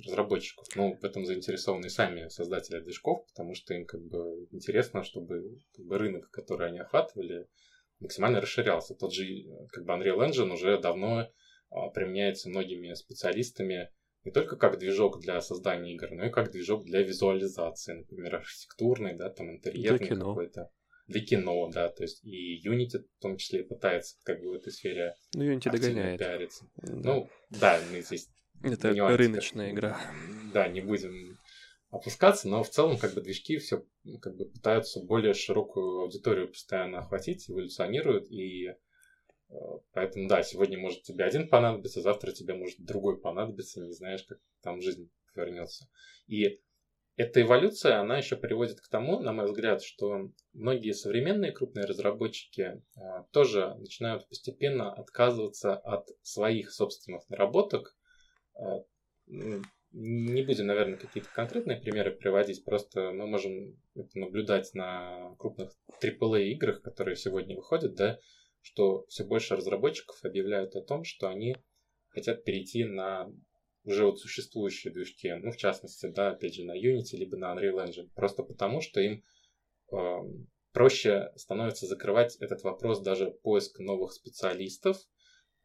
разработчиков. Ну, в этом заинтересованы сами создатели движков, потому что им как бы интересно, чтобы как бы, рынок, который они охватывали, максимально расширялся. Тот же как бы Unreal Engine уже давно а, применяется многими специалистами не только как движок для создания игр, но и как движок для визуализации, например, архитектурный, да, там интерьерный какой-то. Для кино, да, то есть и Unity в том числе пытается как бы в этой сфере ну, Unity догоняет. пиариться. Да. Ну, да, здесь это нюансы, рыночная игра. Да, не будем опускаться, но в целом как бы движки все как бы пытаются более широкую аудиторию постоянно охватить, эволюционируют, и э, поэтому, да, сегодня может тебе один понадобиться, завтра тебе может другой понадобиться, не знаешь, как там жизнь вернется. И эта эволюция, она еще приводит к тому, на мой взгляд, что многие современные крупные разработчики а, тоже начинают постепенно отказываться от своих собственных наработок, а, не будем, наверное, какие-то конкретные примеры приводить, просто мы можем это наблюдать на крупных AAA играх, которые сегодня выходят, да, что все больше разработчиков объявляют о том, что они хотят перейти на уже вот существующие движки, ну, в частности, да, опять же, на Unity, либо на Unreal Engine, просто потому, что им э, проще становится закрывать этот вопрос даже поиск новых специалистов,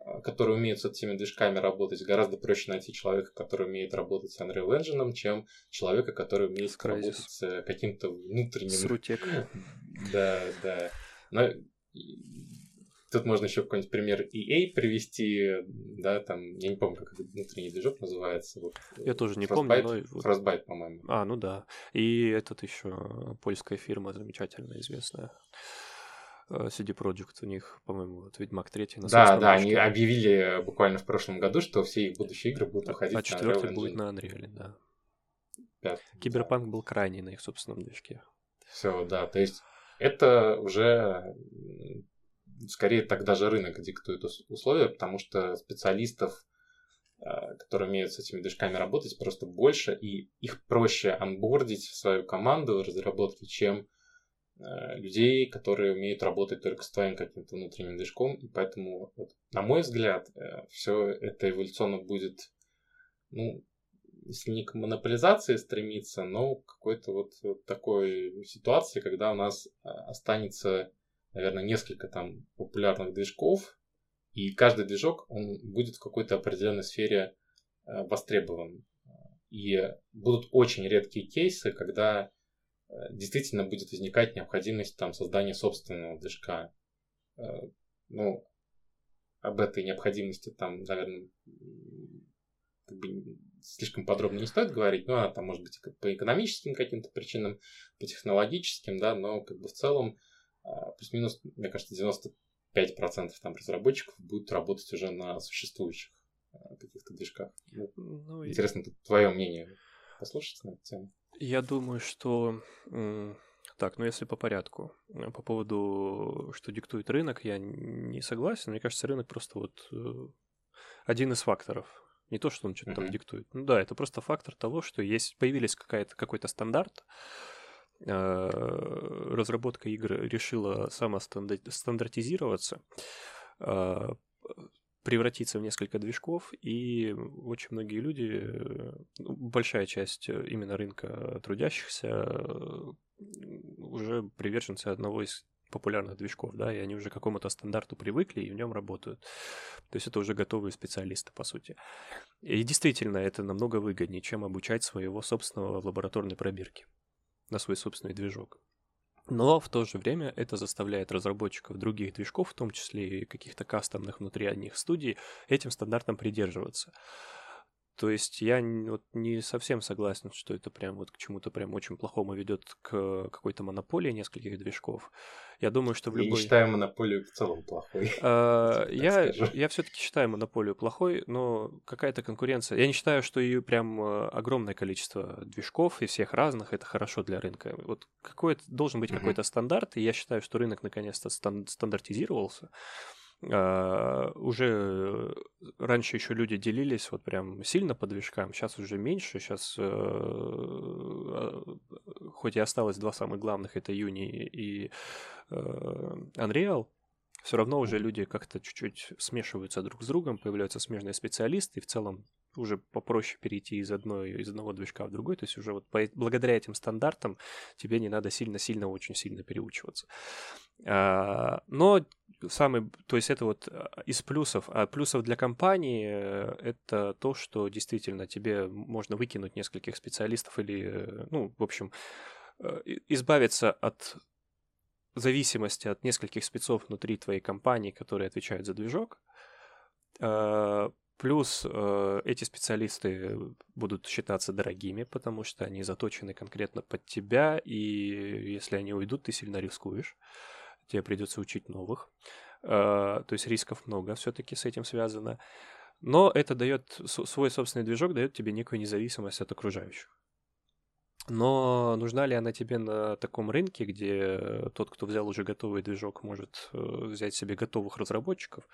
а, который умеет с этими движками работать, гораздо проще найти человека, который умеет работать с Unreal Engine, чем человека, который умеет Crysis. работать с э, каким-то внутренним... Срутек. Да, да. Но тут можно еще какой-нибудь пример EA привести, да, там, я не помню, как этот внутренний движок называется. Вот, я тоже не Frostbite, помню, но... Frostbite, по-моему. А, ну да. И этот еще польская фирма замечательно известная. Э, CD Projekt у них, по-моему, вот Ведьмак 3 на Да, да, они объявили буквально в прошлом году, что все их будущие игры будут выходить а четвертый будет на Unreal, да. Пятый, Киберпанк да. был крайний на их собственном движке. Все, да, то есть это уже скорее так даже рынок диктует условия, потому что специалистов, э, которые умеют с этими движками работать, просто больше, и их проще анбордить в свою команду разработки, чем Э, людей, которые умеют работать только с твоим каким-то внутренним движком, и поэтому, вот, на мой взгляд, э, все это эволюционно будет, ну, если не к монополизации стремиться, но к какой-то вот, такой ситуации, когда у нас э, останется, наверное, несколько там популярных движков, и каждый движок, он будет в какой-то определенной сфере востребован. И будут очень редкие кейсы, когда Э, действительно будет возникать необходимость там создания собственного движка. Э, ну, об этой необходимости там, наверное, как бы слишком подробно не стоит говорить, но она там может быть по экономическим каким-то причинам, по технологическим, да, но как бы в целом а, плюс-минус, мне кажется, 95% там разработчиков будут работать уже на существующих каких-то движках. Ну, ну, интересно, и... твое мнение послушать на эту тему. Я думаю, что Так, ну если по порядку. Э, по поводу, что диктует рынок, я не согласен. Мне кажется, рынок просто вот э, один из факторов. Не то, что он что-то mm-hmm. там диктует. Ну да, это просто фактор того, что есть появились какая-то, какой-то стандарт, э, разработка игр решила самостандартизироваться, превратиться в несколько движков, и очень многие люди, ну, большая часть именно рынка трудящихся уже приверженцы одного из популярных движков, да, и они уже к какому-то стандарту привыкли и в нем работают. То есть это уже готовые специалисты, по сути. И действительно, это намного выгоднее, чем обучать своего собственного в лабораторной пробирке на свой собственный движок. Но в то же время это заставляет разработчиков других движков, в том числе и каких-то кастомных внутри одних студий, этим стандартам придерживаться. То есть я вот не совсем согласен, что это прям вот к чему-то прям очень плохому ведет к какой-то монополии нескольких движков. Я думаю, что в любой... Я не считаю монополию в целом плохой. А, я я все-таки считаю монополию плохой, но какая-то конкуренция. Я не считаю, что ее прям э, огромное количество движков и всех разных это хорошо для рынка. Вот какой должен быть какой-то стандарт, и я считаю, что рынок наконец-то стандартизировался. Uh, уже раньше еще люди делились вот прям сильно по движкам, сейчас уже меньше, сейчас uh, хоть и осталось два самых главных, это Юни и uh, Unreal, все равно уже люди как-то чуть-чуть смешиваются друг с другом, появляются смежные специалисты, и в целом уже попроще перейти из, одной, из одного движка в другой, то есть уже вот по, благодаря этим стандартам тебе не надо сильно-сильно, очень сильно переучиваться. А, но самый, то есть это вот а, из плюсов, а плюсов для компании э, это то, что действительно тебе можно выкинуть нескольких специалистов или, э, ну, в общем, э, избавиться от зависимости от нескольких спецов внутри твоей компании, которые отвечают за движок. А, плюс эти специалисты будут считаться дорогими, потому что они заточены конкретно под тебя, и если они уйдут, ты сильно рискуешь тебе придется учить новых. А, то есть рисков много все-таки с этим связано. Но это дает, свой собственный движок дает тебе некую независимость от окружающих. Но нужна ли она тебе на таком рынке, где тот, кто взял уже готовый движок, может э, взять себе готовых разработчиков?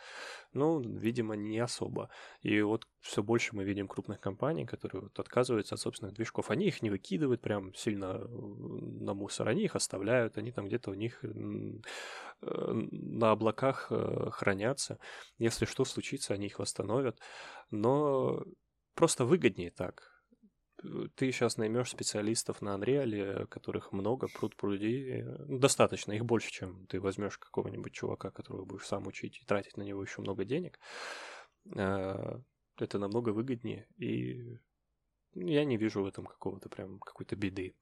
Ну, видимо, не особо. И вот все больше мы видим крупных компаний, которые вот отказываются от собственных движков. Они их не выкидывают прям сильно э, на мусор, они их оставляют, они там где-то у них э, на облаках хранятся. Если что случится, они их восстановят. Но просто выгоднее так ты сейчас наймешь специалистов на Unreal, которых много, пруд пруди. Ну, достаточно, их больше, чем ты возьмешь какого-нибудь чувака, которого будешь сам учить и тратить на него еще много денег. Это намного выгоднее, и я не вижу в этом какого-то прям какой-то беды.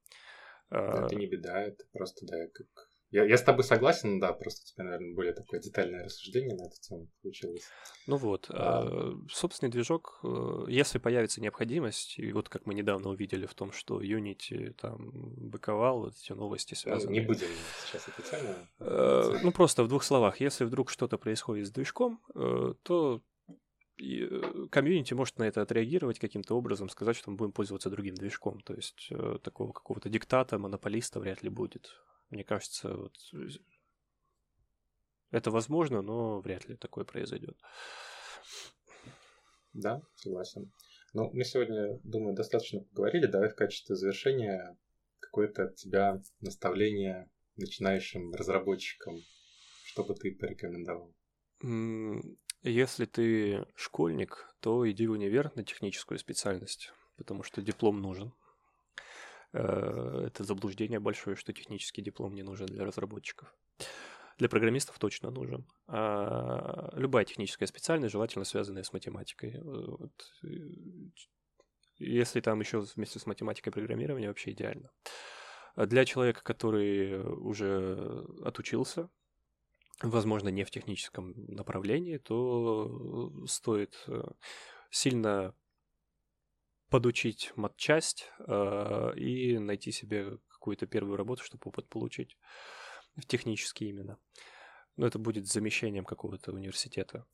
Это не беда, это просто, да, как я, я с тобой согласен, да, просто у тебя, наверное, более такое детальное рассуждение на эту тему получилось. Ну вот, а... э, собственный движок, э, если появится необходимость, и вот как мы недавно увидели в том, что Unity там быковал, вот эти новости связаны. Ну, не будем сейчас эту тему. Э, ну просто в двух словах, если вдруг что-то происходит с движком, то комьюнити может на это отреагировать каким-то образом, сказать, что мы будем пользоваться другим движком. То есть э, такого какого-то диктата, монополиста вряд ли будет. Мне кажется, вот это возможно, но вряд ли такое произойдет. Да, согласен. Ну, мы сегодня, думаю, достаточно поговорили. Давай в качестве завершения какое-то от тебя наставление начинающим разработчикам. Что бы ты порекомендовал? Если ты школьник, то иди в универ на техническую специальность, потому что диплом нужен. Э, это заблуждение большое, что технический диплом не нужен для разработчиков. Для программистов точно нужен. А любая техническая специальность, желательно связанная с математикой. Э, вот. Э, если там еще вместе с математикой программирования, вообще идеально. А для человека, который уже отучился, возможно, не в техническом направлении, то стоит сильно подучить матчасть э, и найти себе какую-то первую работу, чтобы опыт получить. В технический именно. Но это будет замещением какого-то университета.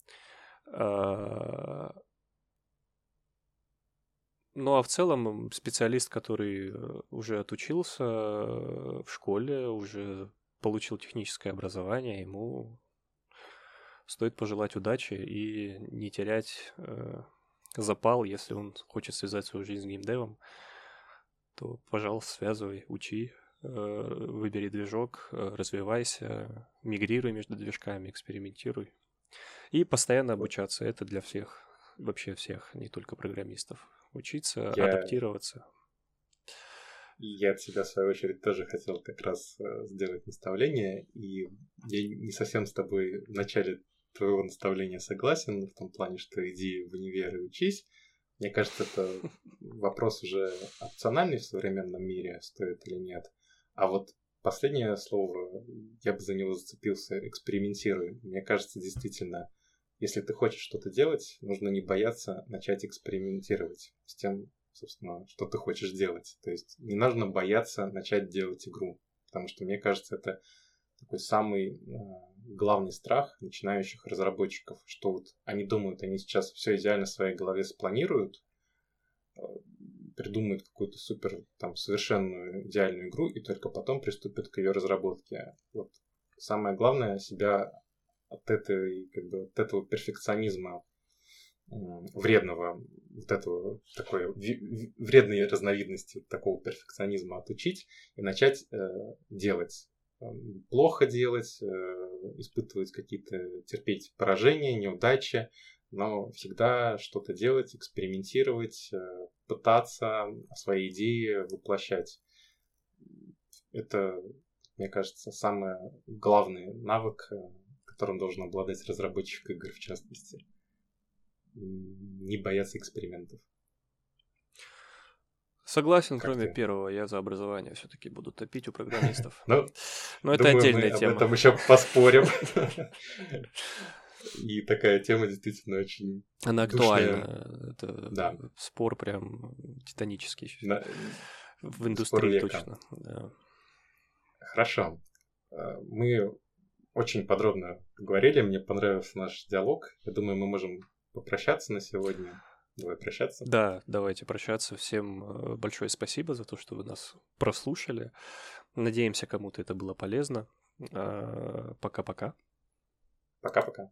Э, Ну а в целом специалист, который уже отучился э, в школе, уже получил техническое образование, ему стоит пожелать удачи и не терять э, запал, если он хочет связать свою жизнь с геймдевом, то, пожалуйста, связывай, учи, э, выбери движок, э, развивайся, мигрируй между движками, экспериментируй. И постоянно обучаться. Это для всех, вообще всех, не только программистов учиться, я... адаптироваться. Я от себя, в свою очередь, тоже хотел как раз э, сделать наставление, и я не совсем с тобой в начале твоего наставления согласен, в том плане, что иди в универ и учись. Мне кажется, это вопрос уже опциональный в современном мире, стоит или нет. А вот последнее слово, я бы за него зацепился, экспериментируй. Мне кажется, действительно, если ты хочешь что-то делать, нужно не бояться начать экспериментировать с тем, собственно, что ты хочешь делать. То есть не нужно бояться начать делать игру, потому что, мне кажется, это такой самый э, главный страх начинающих разработчиков, что вот они думают, они сейчас все идеально в своей голове спланируют, э, придумают какую-то супер, там, совершенную идеальную игру, и только потом приступят к ее разработке. Вот самое главное себя от этой, как бы, от этого перфекционизма вредного, вот этого такой вредной разновидности такого перфекционизма отучить и начать э, делать. Плохо делать, э, испытывать какие-то, терпеть поражения, неудачи, но всегда что-то делать, экспериментировать, э, пытаться свои идеи воплощать. Это, мне кажется, самый главный навык э, которым должен обладать разработчик игр в частности. Не бояться экспериментов. Согласен, как кроме ты? первого, я за образование все-таки буду топить у программистов. Ну, Но это отдельная тема. Об этом еще поспорим. И такая тема действительно очень Она актуальна. Это да. спор прям титанический. На... В индустрии точно. Да. Хорошо. Э, мы очень подробно поговорили. Мне понравился наш диалог. Я думаю, мы можем попрощаться на сегодня. Давай прощаться. Да, давайте прощаться. Всем э, большое спасибо за то, что вы нас прослушали. Надеемся, кому-то это было полезно. А, пока-пока. Пока-пока.